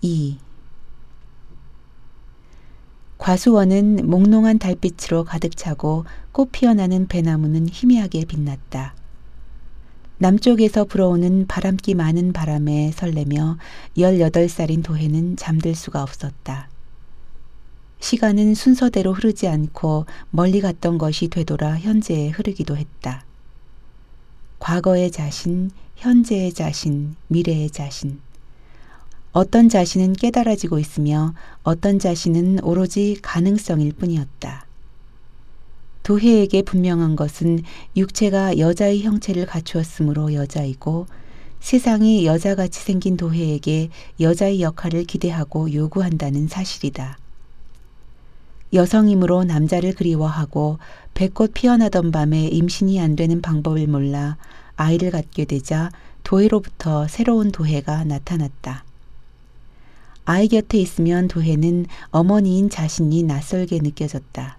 2. 과수원은 몽롱한 달빛으로 가득 차고 꽃 피어나는 배나무는 희미하게 빛났다. 남쪽에서 불어오는 바람기 많은 바람에 설레며 18살인 도해는 잠들 수가 없었다. 시간은 순서대로 흐르지 않고 멀리 갔던 것이 되돌아 현재에 흐르기도 했다. 과거의 자신, 현재의 자신, 미래의 자신. 어떤 자신은 깨달아지고 있으며 어떤 자신은 오로지 가능성일 뿐이었다. 도해에게 분명한 것은 육체가 여자의 형체를 갖추었으므로 여자이고 세상이 여자같이 생긴 도해에게 여자의 역할을 기대하고 요구한다는 사실이다. 여성이므로 남자를 그리워하고 배꽃 피어나던 밤에 임신이 안 되는 방법을 몰라 아이를 갖게 되자 도해로부터 새로운 도해가 나타났다. 아이 곁에 있으면 도해는 어머니인 자신이 낯설게 느껴졌다.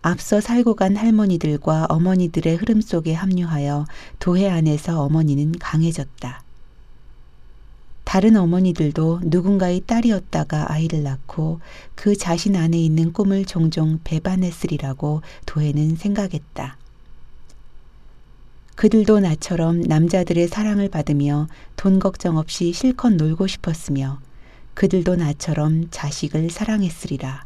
앞서 살고 간 할머니들과 어머니들의 흐름 속에 합류하여 도해 안에서 어머니는 강해졌다. 다른 어머니들도 누군가의 딸이었다가 아이를 낳고 그 자신 안에 있는 꿈을 종종 배반했으리라고 도해는 생각했다. 그들도 나처럼 남자들의 사랑을 받으며 돈 걱정 없이 실컷 놀고 싶었으며 그들도 나처럼 자식을 사랑했으리라.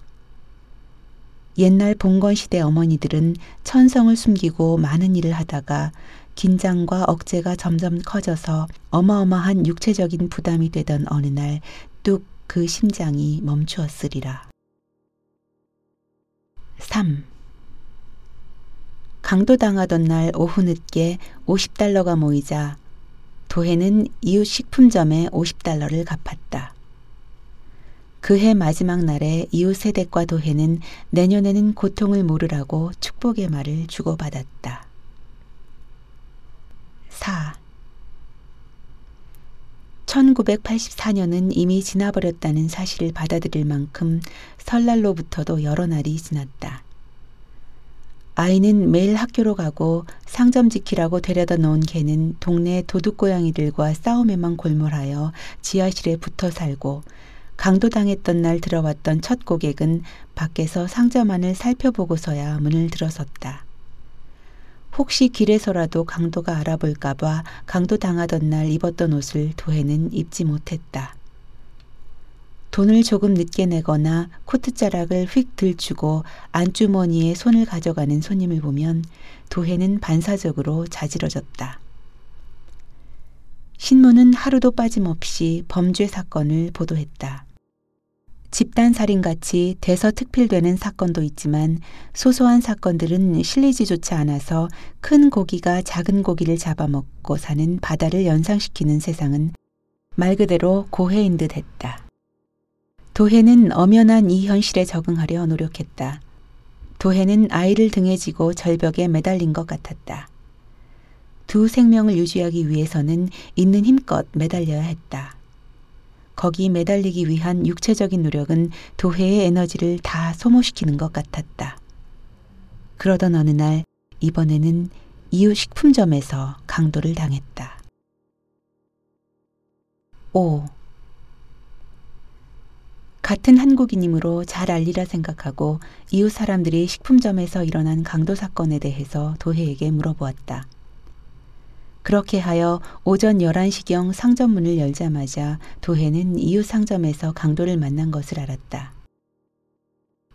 옛날 봉건 시대 어머니들은 천성을 숨기고 많은 일을 하다가 긴장과 억제가 점점 커져서 어마어마한 육체적인 부담이 되던 어느 날 뚝 그 심장이 멈추었으리라. 3. 강도당하던 날 오후 늦게 50달러가 모이자 도해는 이웃 식품점에 50달러를 갚았다. 그해 마지막 날에 이웃 세댁과 도해는 내년에는 고통을 모르라고 축복의 말을 주고받았다. 4. 1984년은 이미 지나버렸다는 사실을 받아들일 만큼 설날로부터도 여러 날이 지났다. 아이는 매일 학교로 가고 상점 지키라고 데려다 놓은 개는 동네 도둑고양이들과 싸움에만 골몰하여 지하실에 붙어 살고 강도당했던 날 들어왔던 첫 고객은 밖에서 상점 안을 살펴보고서야 문을 들어섰다. 혹시 길에서라도 강도가 알아볼까봐 강도 당하던 날 입었던 옷을 도해는 입지 못했다. 돈을 조금 늦게 내거나 코트자락을 휙 들추고 안주머니에 손을 가져가는 손님을 보면 도해는 반사적으로 자지러졌다. 신문은 하루도 빠짐없이 범죄 사건을 보도했다. 집단살인같이 대서특필되는 사건도 있지만 소소한 사건들은 실리지조차 않아서 큰 고기가 작은 고기를 잡아먹고 사는 바다를 연상시키는 세상은 말 그대로 고해인 듯 했다. 도해는 엄연한 이 현실에 적응하려 노력했다. 도해는 아이를 등에 지고 절벽에 매달린 것 같았다. 두 생명을 유지하기 위해서는 있는 힘껏 매달려야 했다. 거기 매달리기 위한 육체적인 노력은 도해의 에너지를 다 소모시키는 것 같았다. 그러던 어느 날 이번에는 이웃 식품점에서 강도를 당했다. 5. 같은 한국인이므로 잘 알리라 생각하고 이웃 사람들이 식품점에서 일어난 강도 사건에 대해서 도해에게 물어보았다. 그렇게 하여 오전 11시경 상점문을 열자마자 도해는 이웃 상점에서 강도를 만난 것을 알았다.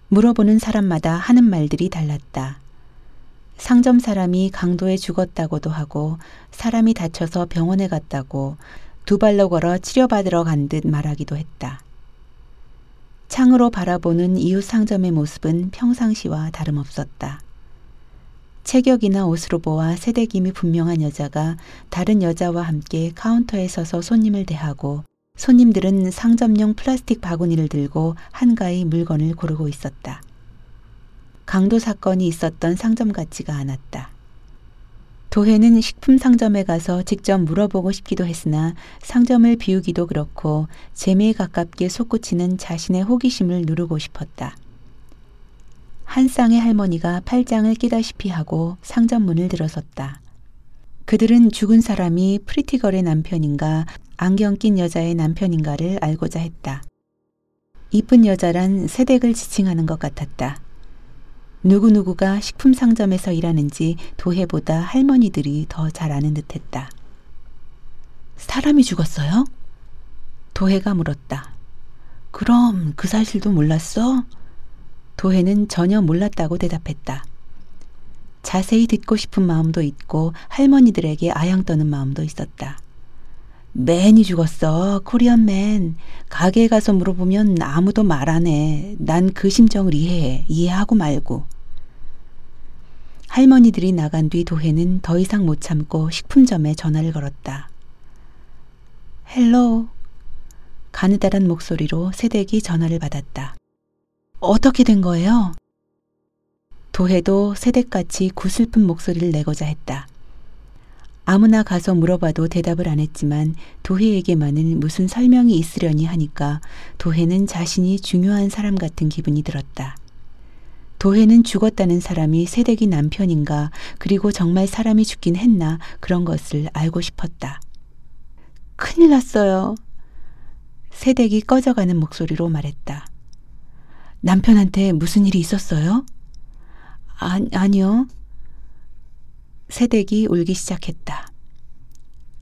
물어보는 사람마다 하는 말들이 달랐다. 상점 사람이 강도에 죽었다고도 하고 사람이 다쳐서 병원에 갔다고 두 발로 걸어 치료받으러 간 듯 말하기도 했다. 창으로 바라보는 이웃 상점의 모습은 평상시와 다름없었다. 체격이나 옷으로 보아 세대김이 분명한 여자가 다른 여자와 함께 카운터에 서서 손님을 대하고 손님들은 상점용 플라스틱 바구니를 들고 한가히 물건을 고르고 있었다. 강도 사건이 있었던 상점 같지가 않았다. 도해는 식품 상점에 가서 직접 물어보고 싶기도 했으나 상점을 비우기도 그렇고 재미에 가깝게 솟구치는 자신의 호기심을 누르고 싶었다. 한 쌍의 할머니가 팔짱을 끼다시피 하고 상점 문을 들어섰다. 그들은 죽은 사람이 프리티걸의 남편인가 안경 낀 여자의 남편인가를 알고자 했다. 이쁜 여자란 세댁을 지칭하는 것 같았다. 누구누구가 식품 상점에서 일하는지 도해보다 할머니들이 더 잘 아는 듯했다. 사람이 죽었어요? 도해가 물었다. 그럼 그 사실도 몰랐어? 도해는 전혀 몰랐다고 대답했다. 자세히 듣고 싶은 마음도 있고 할머니들에게 아양 떠는 마음도 있었다. man이 죽었어. Korean man. 가게에 가서 물어보면 아무도 말 안 해. 난 그 심정을 이해해. 이해하고 말고. 할머니들이 나간 뒤 도해는 더 이상 못 참고 식품점에 전화를 걸었다. Hello. 가느다란 목소리로 새댁이 전화를 받았다. 어떻게 된 거예요? 도해도 새댁같이 구슬픈 목소리를 내고자 했다. 아무나 가서 물어봐도 대답을 안 했지만 도해에게만은 무슨 설명이 있으려니 하니까 도해는 자신이 중요한 사람 같은 기분이 들었다. 도해는 죽었다는 사람이 새댁이 남편인가 그리고 정말 사람이 죽긴 했나 그런 것을 알고 싶었다. 큰일 났어요. 새댁이 꺼져가는 목소리로 말했다. 남편한테 무슨 일이 있었어요? 아, 아니요. 새댁이 울기 시작했다.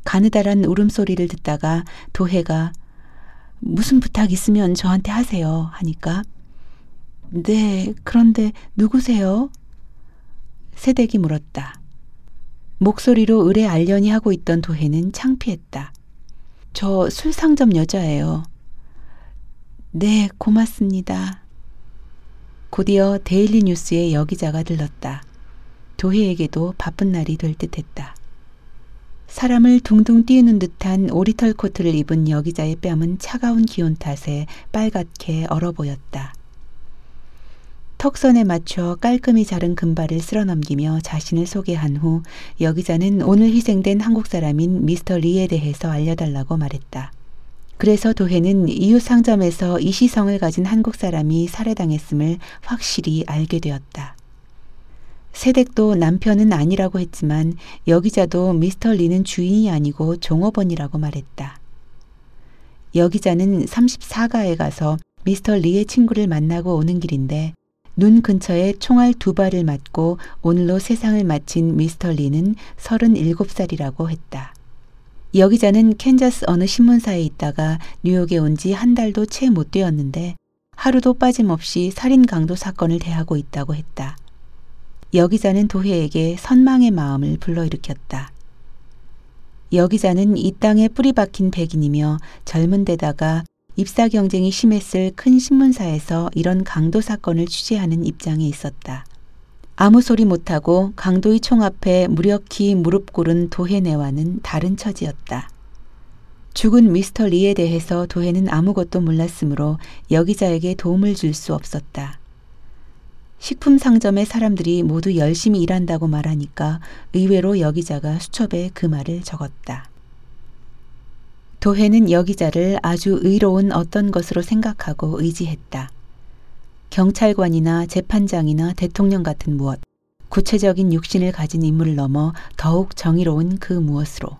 가느다란 울음소리를 듣다가 도해가 무슨 부탁 있으면 저한테 하세요 하니까 네, 그런데 누구세요? 새댁이 물었다. 목소리로 의뢰 알려니 하고 있던 도해는 창피했다. 저 술상점 여자예요. 네, 고맙습니다. 곧이어 데일리 뉴스에 여기자가 들렀다. 도희에게도 바쁜 날이 될 듯했다. 사람을 둥둥 띄우는 듯한 오리털 코트를 입은 여기자의 뺨은 차가운 기온 탓에 빨갛게 얼어 보였다. 턱선에 맞춰 깔끔히 자른 금발을 쓸어넘기며 자신을 소개한 후 여기자는 오늘 희생된 한국 사람인 미스터 리에 대해서 알려달라고 말했다. 그래서 도해는 이웃 상점에서 이 시성을 가진 한국 사람이 살해당했음을 확실히 알게 되었다. 세댁도 남편은 아니라고 했지만 여기자도 미스터 리는 주인이 아니고 종업원이라고 말했다. 여기자는 34가에 가서 미스터 리의 친구를 만나고 오는 길인데 눈 근처에 총알 두 발을 맞고 오늘로 세상을 마친 미스터 리는 37살이라고 했다. 여 기자는 캔자스 어느 신문사에 있다가 뉴욕에 온 지 한 달도 채 못 되었는데 하루도 빠짐없이 살인 강도 사건을 대하고 있다고 했다. 여 기자는 도혜에게 선망의 마음을 불러일으켰다. 여 기자는 이 땅에 뿌리 박힌 백인이며 젊은 데다가 입사 경쟁이 심했을 큰 신문사에서 이런 강도 사건을 취재하는 입장에 있었다. 아무 소리 못하고 강도의 총 앞에 무력히 무릎 꿇은 도해네와는 다른 처지였다. 죽은 미스터 리에 대해서 도해는 아무것도 몰랐으므로 여기자에게 도움을 줄 수 없었다. 식품 상점의 사람들이 모두 열심히 일한다고 말하니까 의외로 여기자가 수첩에 그 말을 적었다. 도해는 여기자를 아주 의로운 어떤 것으로 생각하고 의지했다. 경찰관이나 재판장이나 대통령 같은 무엇, 구체적인 육신을 가진 인물을 넘어 더욱 정의로운 그 무엇으로.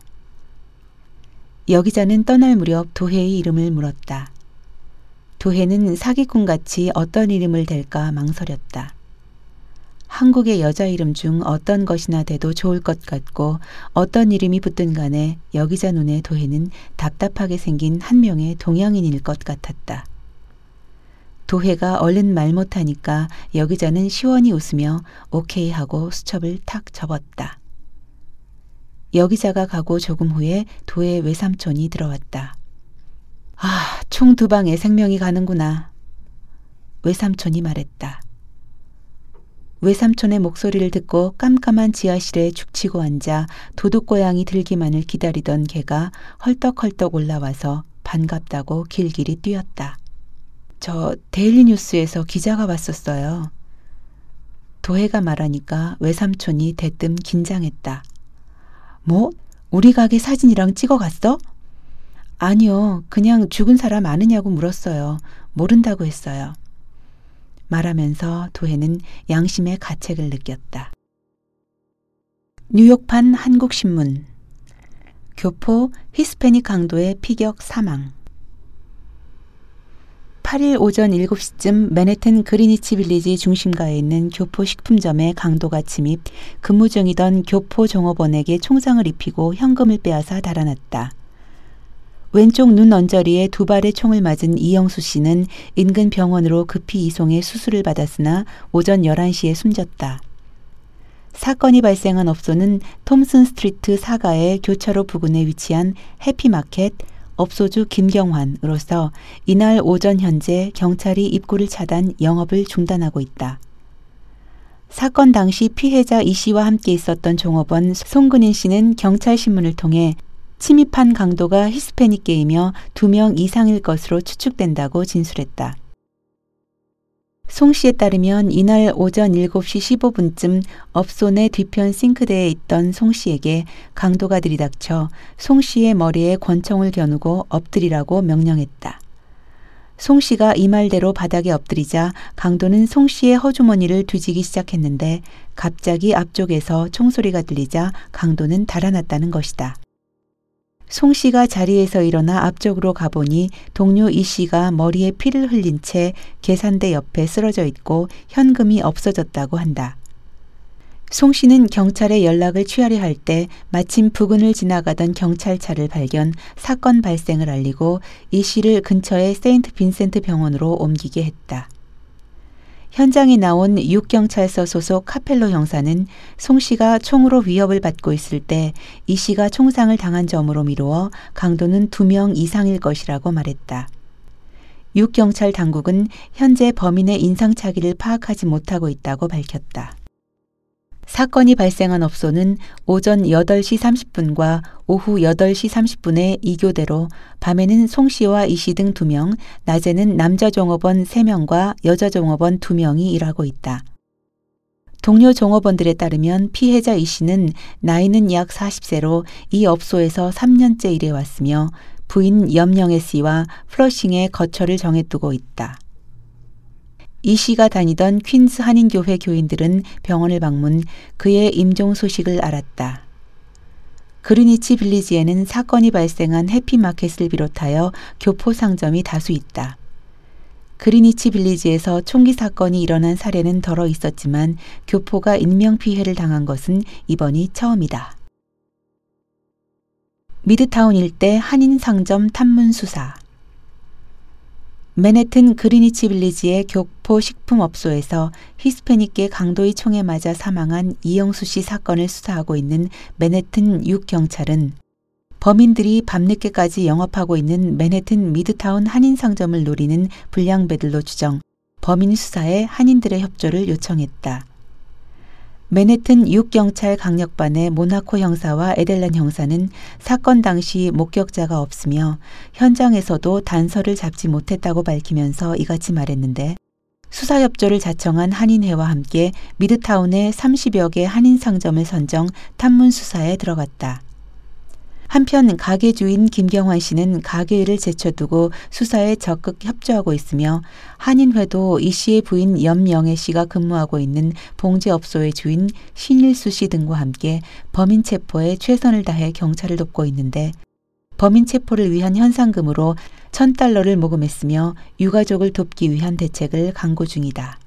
여기자는 떠날 무렵 도해의 이름을 물었다. 도해는 사기꾼 같이 어떤 이름을 댈까 망설였다. 한국의 여자 이름 중 어떤 것이나 돼도 좋을 것 같고 어떤 이름이 붙든 간에 여기자 눈에 도해는 답답하게 생긴 한 명의 동양인일 것 같았다. 도해가 얼른 말 못하니까 여기자는 시원히 웃으며 오케이 하고 수첩을 탁 접었다. 여기자가 가고 조금 후에 도해 외삼촌이 들어왔다. 아, 총 두 방에 생명이 가는구나. 외삼촌이 말했다. 외삼촌의 목소리를 듣고 깜깜한 지하실에 죽치고 앉아 도둑고양이 들기만을 기다리던 개가 헐떡헐떡 올라와서 반갑다고 길길이 뛰었다. 저 데일리 뉴스에서 기자가 왔었어요. 도해가 말하니까 외삼촌이 대뜸 긴장했다. 뭐? 우리 가게 사진이랑 찍어갔어? 아니요. 그냥 죽은 사람 아느냐고 물었어요. 모른다고 했어요. 말하면서 도해는 양심의 가책을 느꼈다. 뉴욕판 한국신문 교포 히스패닉 강도의 피격 사망 8일 오전 7시쯤 맨해튼 그리니치 빌리지 중심가에 있는 교포 식품점에 강도가 침입 근무 중이던 교포 종업원에게 총상을 입히고 현금을 빼앗아 달아났다. 왼쪽 눈 언저리에 두 발의 총을 맞은 이영수 씨는 인근 병원으로 급히 이송해 수술을 받았으나 오전 11시에 숨졌다. 사건이 발생한 업소는 톰슨 스트리트 사가의 교차로 부근에 위치한 해피마켓 업소주 김경환으로서 이날 오전 현재 경찰이 입구를 차단 영업을 중단하고 있다. 사건 당시 피해자 이 씨와 함께 있었던 종업원 송근인 씨는 경찰 신문을 통해 침입한 강도가 히스패닉계이며 두 명 이상일 것으로 추측된다고 진술했다. 송 씨에 따르면 이날 오전 7시 15분쯤 업소 내 뒤편 싱크대에 있던 송 씨에게 강도가 들이닥쳐 송 씨의 머리에 권총을 겨누고 엎드리라고 명령했다. 송 씨가 이 말대로 바닥에 엎드리자 강도는 송 씨의 허주머니를 뒤지기 시작했는데 갑자기 앞쪽에서 총소리가 들리자 강도는 달아났다는 것이다. 송 씨가 자리에서 일어나 앞쪽으로 가보니 동료 이 씨가 머리에 피를 흘린 채 계산대 옆에 쓰러져 있고 현금이 없어졌다고 한다. 송 씨는 경찰에 연락을 취하려 할 때 마침 부근을 지나가던 경찰차를 발견 사건 발생을 알리고 이 씨를 근처의 세인트 빈센트 병원으로 옮기게 했다. 현장에 나온 육경찰서 소속 카펠로 형사는 송 씨가 총으로 위협을 받고 있을 때 이 씨가 총상을 당한 점으로 미루어 강도는 두 명 이상일 것이라고 말했다. 육경찰 당국은 현재 범인의 인상착의를 파악하지 못하고 있다고 밝혔다. 사건이 발생한 업소는 오전 8시 30분과 오후 8시 30분에 이교대로 밤에는 송 씨와 이 씨 등 2명, 낮에는 남자 종업원 3명과 여자 종업원 2명이 일하고 있다. 동료 종업원들에 따르면 피해자 이 씨는 나이는 약 40세로 이 업소에서 3년째 일해왔으며 부인 염영애 씨와 플러싱에 거처를 정해두고 있다. 이 씨가 다니던 퀸스 한인교회 교인들은 병원을 방문 그의 임종 소식을 알았다. 그르니치 빌리지에는 사건이 발생한 해피마켓을 비롯하여 교포 상점이 다수 있다. 그리니치 빌리지에서 총기 사건이 일어난 사례는 덜어 있었지만 교포가 인명피해를 당한 것은 이번이 처음이다. 미드타운 일대 한인 상점 탐문 수사 맨해튼 그리니치 빌리지의 교포 식품업소에서 히스패닉계 강도의 총에 맞아 사망한 이영수 씨 사건을 수사하고 있는 맨해튼 6경찰은 범인들이 밤늦게까지 영업하고 있는 맨해튼 미드타운 한인 상점을 노리는 불량 배들로 추정 범인 수사에 한인들의 협조를 요청했다. 맨해튼 6경찰 강력반의 모나코 형사와 에델란 형사는 사건 당시 목격자가 없으며 현장에서도 단서를 잡지 못했다고 밝히면서 이같이 말했는데 수사 협조를 자청한 한인회와 함께 미드타운의 30여 개 한인 상점을 선정 탐문 수사에 들어갔다. 한편 가게 주인 김경환 씨는 가게를 제쳐두고 수사에 적극 협조하고 있으며 한인회도 이 씨의 부인 염영애 씨가 근무하고 있는 봉제업소의 주인 신일수 씨 등과 함께 범인 체포에 최선을 다해 경찰을 돕고 있는데 범인 체포를 위한 현상금으로 천 달러를 모금했으며 유가족을 돕기 위한 대책을 강구 중이다.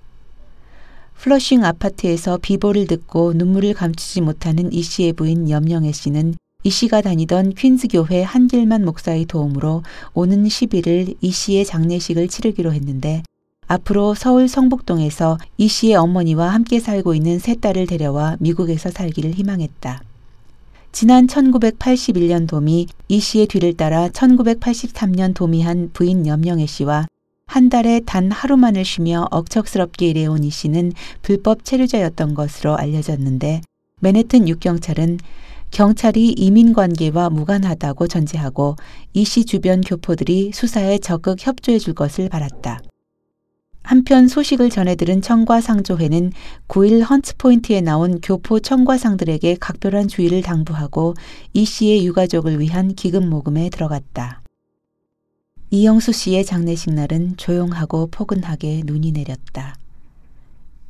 플러싱 아파트에서 비보를 듣고 눈물을 감추지 못하는 이 씨의 부인 염영애 씨는 이 씨가 다니던 퀸즈 교회 한길만 목사의 도움으로 오는 11일 이 씨의 장례식을 치르기로 했는데 앞으로 서울 성북동에서 이 씨의 어머니와 함께 살고 있는 세 딸을 데려와 미국에서 살기를 희망했다. 지난 1981년 도미 이 씨의 뒤를 따라 1983년 도미한 부인 염영애 씨와 한 달에 단 하루만을 쉬며 억척스럽게 일해온 이 씨는 불법 체류자였던 것으로 알려졌는데 맨해튼 육경찰은 경찰이 이민 관계와 무관하다고 전제하고 이 씨 주변 교포들이 수사에 적극 협조해 줄 것을 바랐다. 한편 소식을 전해들은 청과상조회는 9일 헌츠포인트에 나온 교포 청과상들에게 각별한 주의를 당부하고 이 씨의 유가족을 위한 기금 모금에 들어갔다. 이영수 씨의 장례식 날은 조용하고 포근하게 눈이 내렸다.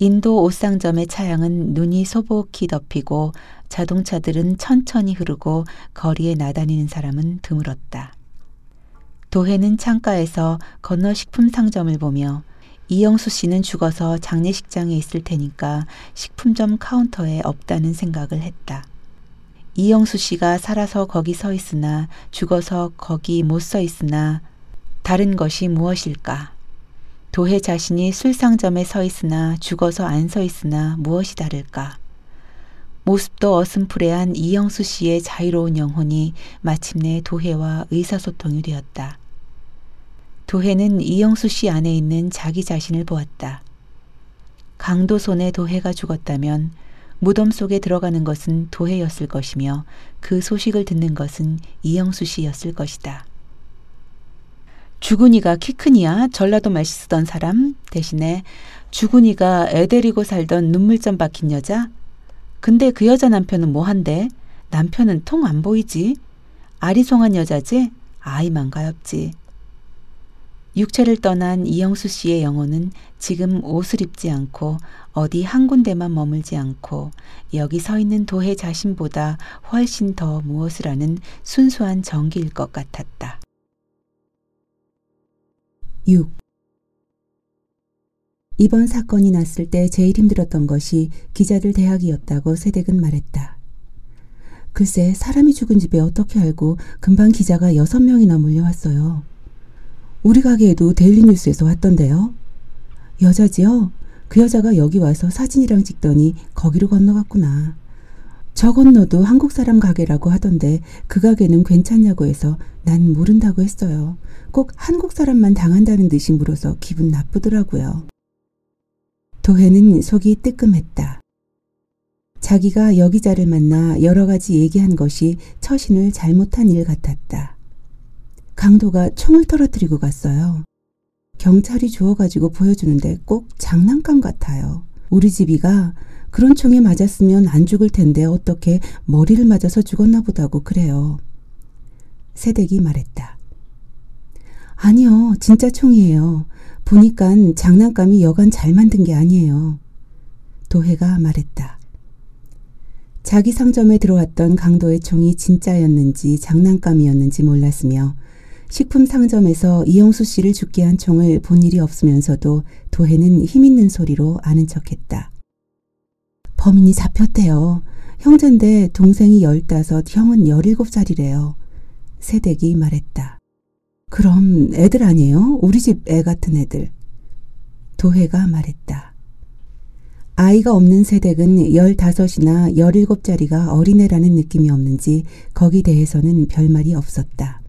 인도 옷상점의 차양은 눈이 소복히 덮이고 자동차들은 천천히 흐르고 거리에 나다니는 사람은 드물었다. 도해는 창가에서 건너 식품 상점을 보며 이영수 씨는 죽어서 장례식장에 있을 테니까 식품점 카운터에 없다는 생각을 했다. 이영수 씨가 살아서 거기 서 있으나 죽어서 거기 못 서 있으나 다른 것이 무엇일까? 도해 자신이 술상점에 서 있으나 죽어서 안 서 있으나 무엇이 다를까? 모습도 어슴푸레한 이영수 씨의 자유로운 영혼이 마침내 도해와 의사소통이 되었다. 도해는 이영수 씨 안에 있는 자기 자신을 보았다. 강도 손에 도해가 죽었다면 무덤 속에 들어가는 것은 도해였을 것이며 그 소식을 듣는 것은 이영수 씨였을 것이다. 주군이가 키 크니야 전라도 쓰던 사람 대신에 주군이가 애 데리고 살던 눈물점 박힌 여자? 근데 그 여자 남편은 뭐한데? 남편은 통 안 보이지? 아리송한 여자지? 아이만 가엾지. 육체를 떠난 이영수 씨의 영혼은 지금 옷을 입지 않고 어디 한 군데만 머물지 않고 여기 서 있는 도해 자신보다 훨씬 더 무엇을 아는 순수한 정기일 것 같았다. 6. 이번 사건이 났을 때 제일 힘들었던 것이 기자들 대학이었다고 세댁은 말했다. 글쎄 사람이 죽은 집에 어떻게 알고 금방 기자가 여섯 명이나 몰려왔어요. 우리 가게에도 데일리뉴스에서 왔던데요. 여자지요? 그 여자가 여기 와서 사진이랑 찍더니 거기로 건너갔구나. 저 건너도 한국 사람 가게라고 하던데 그 가게는 괜찮냐고 해서 난 모른다고 했어요. 꼭 한국 사람만 당한다는 듯이 물어서 기분 나쁘더라고요. 도혜는 속이 뜨끔했다. 자기가 여기자를 만나 여러 가지 얘기한 것이 처신을 잘못한 일 같았다. 강도가 총을 떨어뜨리고 갔어요. 경찰이 주워가지고 보여주는데 꼭 장난감 같아요. 우리 집이가 그런 총에 맞았으면 안 죽을 텐데 어떻게 머리를 맞아서 죽었나 보다고 그래요. 세댁이 말했다. 아니요, 진짜 총이에요. 보니깐 장난감이 여간 잘 만든 게 아니에요. 도혜가 말했다. 자기 상점에 들어왔던 강도의 총이 진짜였는지 장난감이었는지 몰랐으며 식품 상점에서 이영수 씨를 죽게 한 총을 본 일이 없으면서도 도혜는 힘 있는 소리로 아는 척했다. 범인이 잡혔대요. 형제인데 동생이 열다섯, 형은 열일곱 살이래요. 세댁이 말했다. 그럼 애들 아니에요? 우리 집 애 같은 애들. 도혜가 말했다. 아이가 없는 세댁은 열다섯이나 열일곱짜리가 어린애라는 느낌이 없는지 거기 대해서는 별말이 없었다.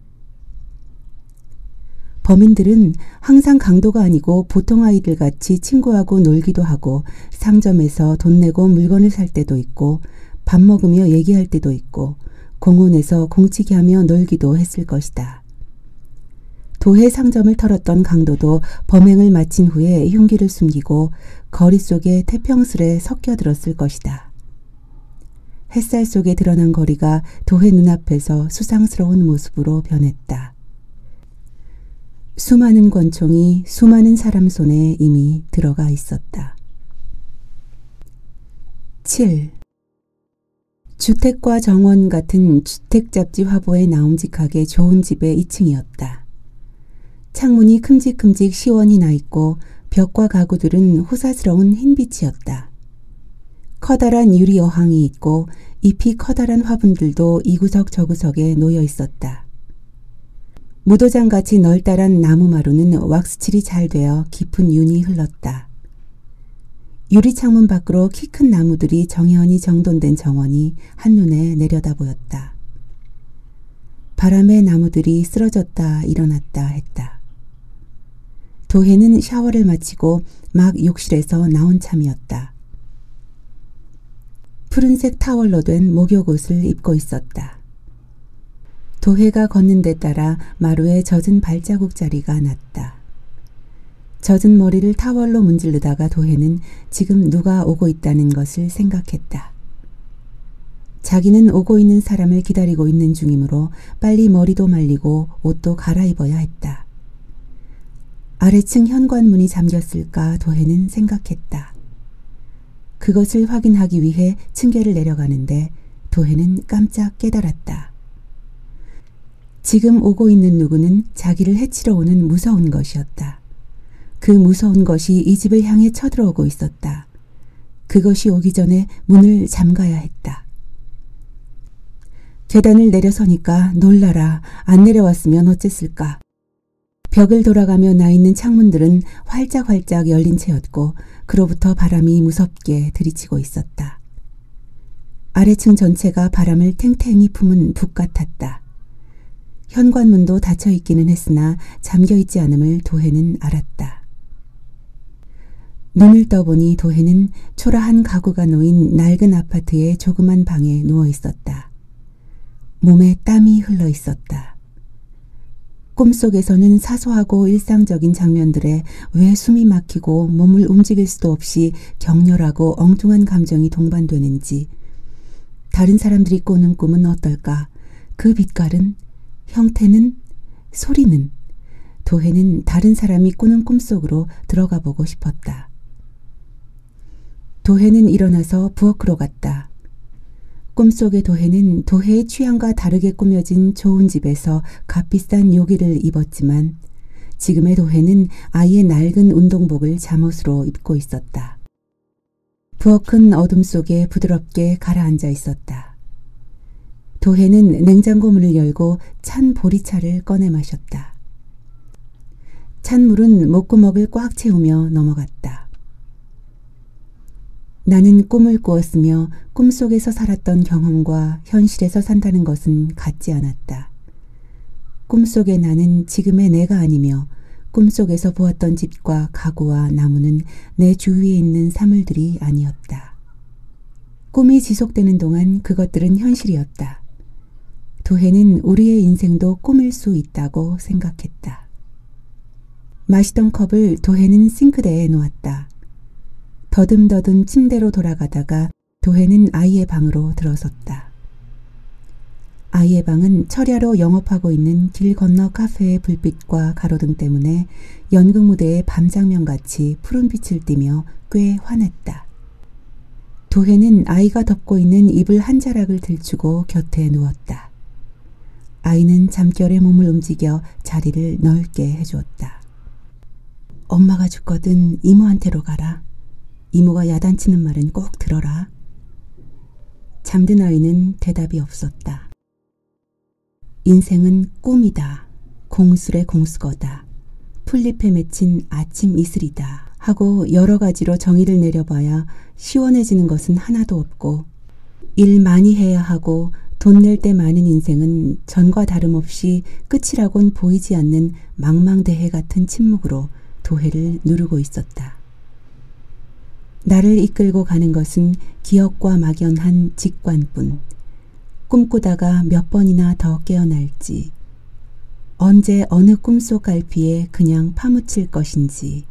범인들은 항상 강도가 아니고 보통 아이들 같이 친구하고 놀기도 하고 상점에서 돈 내고 물건을 살 때도 있고 밥 먹으며 얘기할 때도 있고 공원에서 공치기 하며 놀기도 했을 것이다. 도해 상점을 털었던 강도도 범행을 마친 후에 흉기를 숨기고 거리 속에 태평스레 섞여들었을 것이다. 햇살 속에 드러난 거리가 도해 눈앞에서 수상스러운 모습으로 변했다. 수많은 권총이 수많은 사람 손에 이미 들어가 있었다. 7. 주택과 정원 같은 주택 잡지 화보에 나옴직하게 좋은 집의 2층이었다. 창문이 큼직큼직 시원히 나 있고 벽과 가구들은 호사스러운 흰빛이었다. 커다란 유리 어항이 있고 잎이 커다란 화분들도 이구석 저구석에 놓여 있었다. 무도장같이 널따란 나무마루는 왁스칠이 잘 되어 깊은 윤이 흘렀다. 유리창문 밖으로 키 큰 나무들이 정연히 정돈된 정원이 한눈에 내려다 보였다. 바람에 나무들이 쓰러졌다 일어났다 했다. 도해는 샤워를 마치고 막 욕실에서 나온 참이었다. 푸른색 타월로 된 목욕옷을 입고 있었다. 도해가 걷는 데 따라 마루에 젖은 발자국 자리가 났다. 젖은 머리를 타월로 문질르다가 도해는 지금 누가 오고 있다는 것을 생각했다. 자기는 오고 있는 사람을 기다리고 있는 중이므로 빨리 머리도 말리고 옷도 갈아입어야 했다. 아래층 현관문이 잠겼을까 도해는 생각했다. 그것을 확인하기 위해 층계를 내려가는데 도해는 깜짝 깨달았다. 지금 오고 있는 누구는 자기를 해치러 오는 무서운 것이었다. 그 무서운 것이 이 집을 향해 쳐들어오고 있었다. 그것이 오기 전에 문을 잠가야 했다. 계단을 내려서니까 놀라라. 안 내려왔으면 어쨌을까. 벽을 돌아가며 나 있는 창문들은 활짝활짝 열린 채였고 그로부터 바람이 무섭게 들이치고 있었다. 아래층 전체가 바람을 탱탱히 품은 북 같았다. 현관문도 닫혀 있기는 했으나 잠겨 있지 않음을 도해는 알았다. 눈을 떠보니 도해는 초라한 가구가 놓인 낡은 아파트의 조그만 방에 누워 있었다. 몸에 땀이 흘러 있었다. 꿈속에서는 사소하고 일상적인 장면들에 왜 숨이 막히고 몸을 움직일 수도 없이 격렬하고 엉뚱한 감정이 동반되는지, 다른 사람들이 꾸는 꿈은 어떨까? 그 빛깔은, 형태는, 소리는, 도해는 다른 사람이 꾸는 꿈속으로 들어가 보고 싶었다. 도해는 일어나서 부엌으로 갔다. 꿈속의 도해는 도해의 취향과 다르게 꾸며진 좋은 집에서 값비싼 요기를 입었지만 지금의 도해는 아이의 낡은 운동복을 잠옷으로 입고 있었다. 부엌은 어둠 속에 부드럽게 가라앉아 있었다. 도해는 냉장고 문을 열고 찬 보리차를 꺼내 마셨다. 찬물은 목구멍을 꽉 채우며 넘어갔다. 나는 꿈을 꾸었으며 꿈속에서 살았던 경험과 현실에서 산다는 것은 같지 않았다. 꿈속의 나는 지금의 내가 아니며 꿈속에서 보았던 집과 가구와 나무는 내 주위에 있는 사물들이 아니었다. 꿈이 지속되는 동안 그것들은 현실이었다. 도해는 우리의 인생도 꿈일 수 있다고 생각했다. 마시던 컵을 도해는 싱크대에 놓았다. 더듬더듬 침대로 돌아가다가 도해는 아이의 방으로 들어섰다. 아이의 방은 철야로 영업하고 있는 길 건너 카페의 불빛과 가로등 때문에 연극 무대의 밤장면같이 푸른 빛을 띠며 꽤 환했다. 도해는 아이가 덮고 있는 이불 한 자락을 들추고 곁에 누웠다. 아이는 잠결에 몸을 움직여 자리를 넓게 해주었다. 엄마가 죽거든 이모한테로 가라. 이모가 야단치는 말은 꼭 들어라. 잠든 아이는 대답이 없었다. 인생은 꿈이다. 공술의 공수거다. 풀잎에 맺힌 아침 이슬이다. 하고 여러 가지로 정의를 내려봐야 시원해지는 것은 하나도 없고 일 많이 해야 하고 돈 낼 때 많은 인생은 전과 다름없이 끝이라곤 보이지 않는 망망대해 같은 침묵으로 도해를 누르고 있었다. 나를 이끌고 가는 것은 기억과 막연한 직관뿐. 꿈꾸다가 몇 번이나 더 깨어날지. 언제 어느 꿈속 갈피에 그냥 파묻힐 것인지.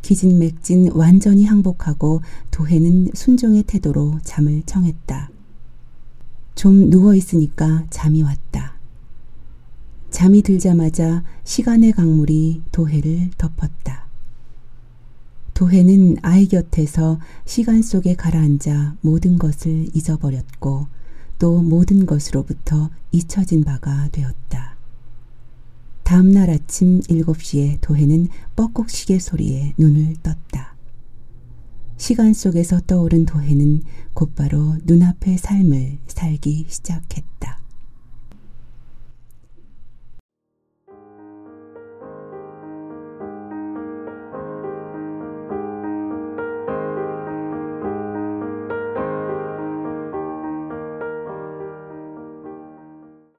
기진맥진 완전히 항복하고 도해는 순종의 태도로 잠을 청했다. 좀 누워있으니까 잠이 왔다. 잠이 들자마자 시간의 강물이 도해를 덮었다. 도해는 아이 곁에서 시간 속에 가라앉아 모든 것을 잊어버렸고 또 모든 것으로부터 잊혀진 바가 되었다. 다음 날 아침 7시에 도해는 뻐꾹 시계 소리에 눈을 떴다. 시간 속에서 떠오른 도해는 곧바로 눈앞의 삶을 살기 시작했다.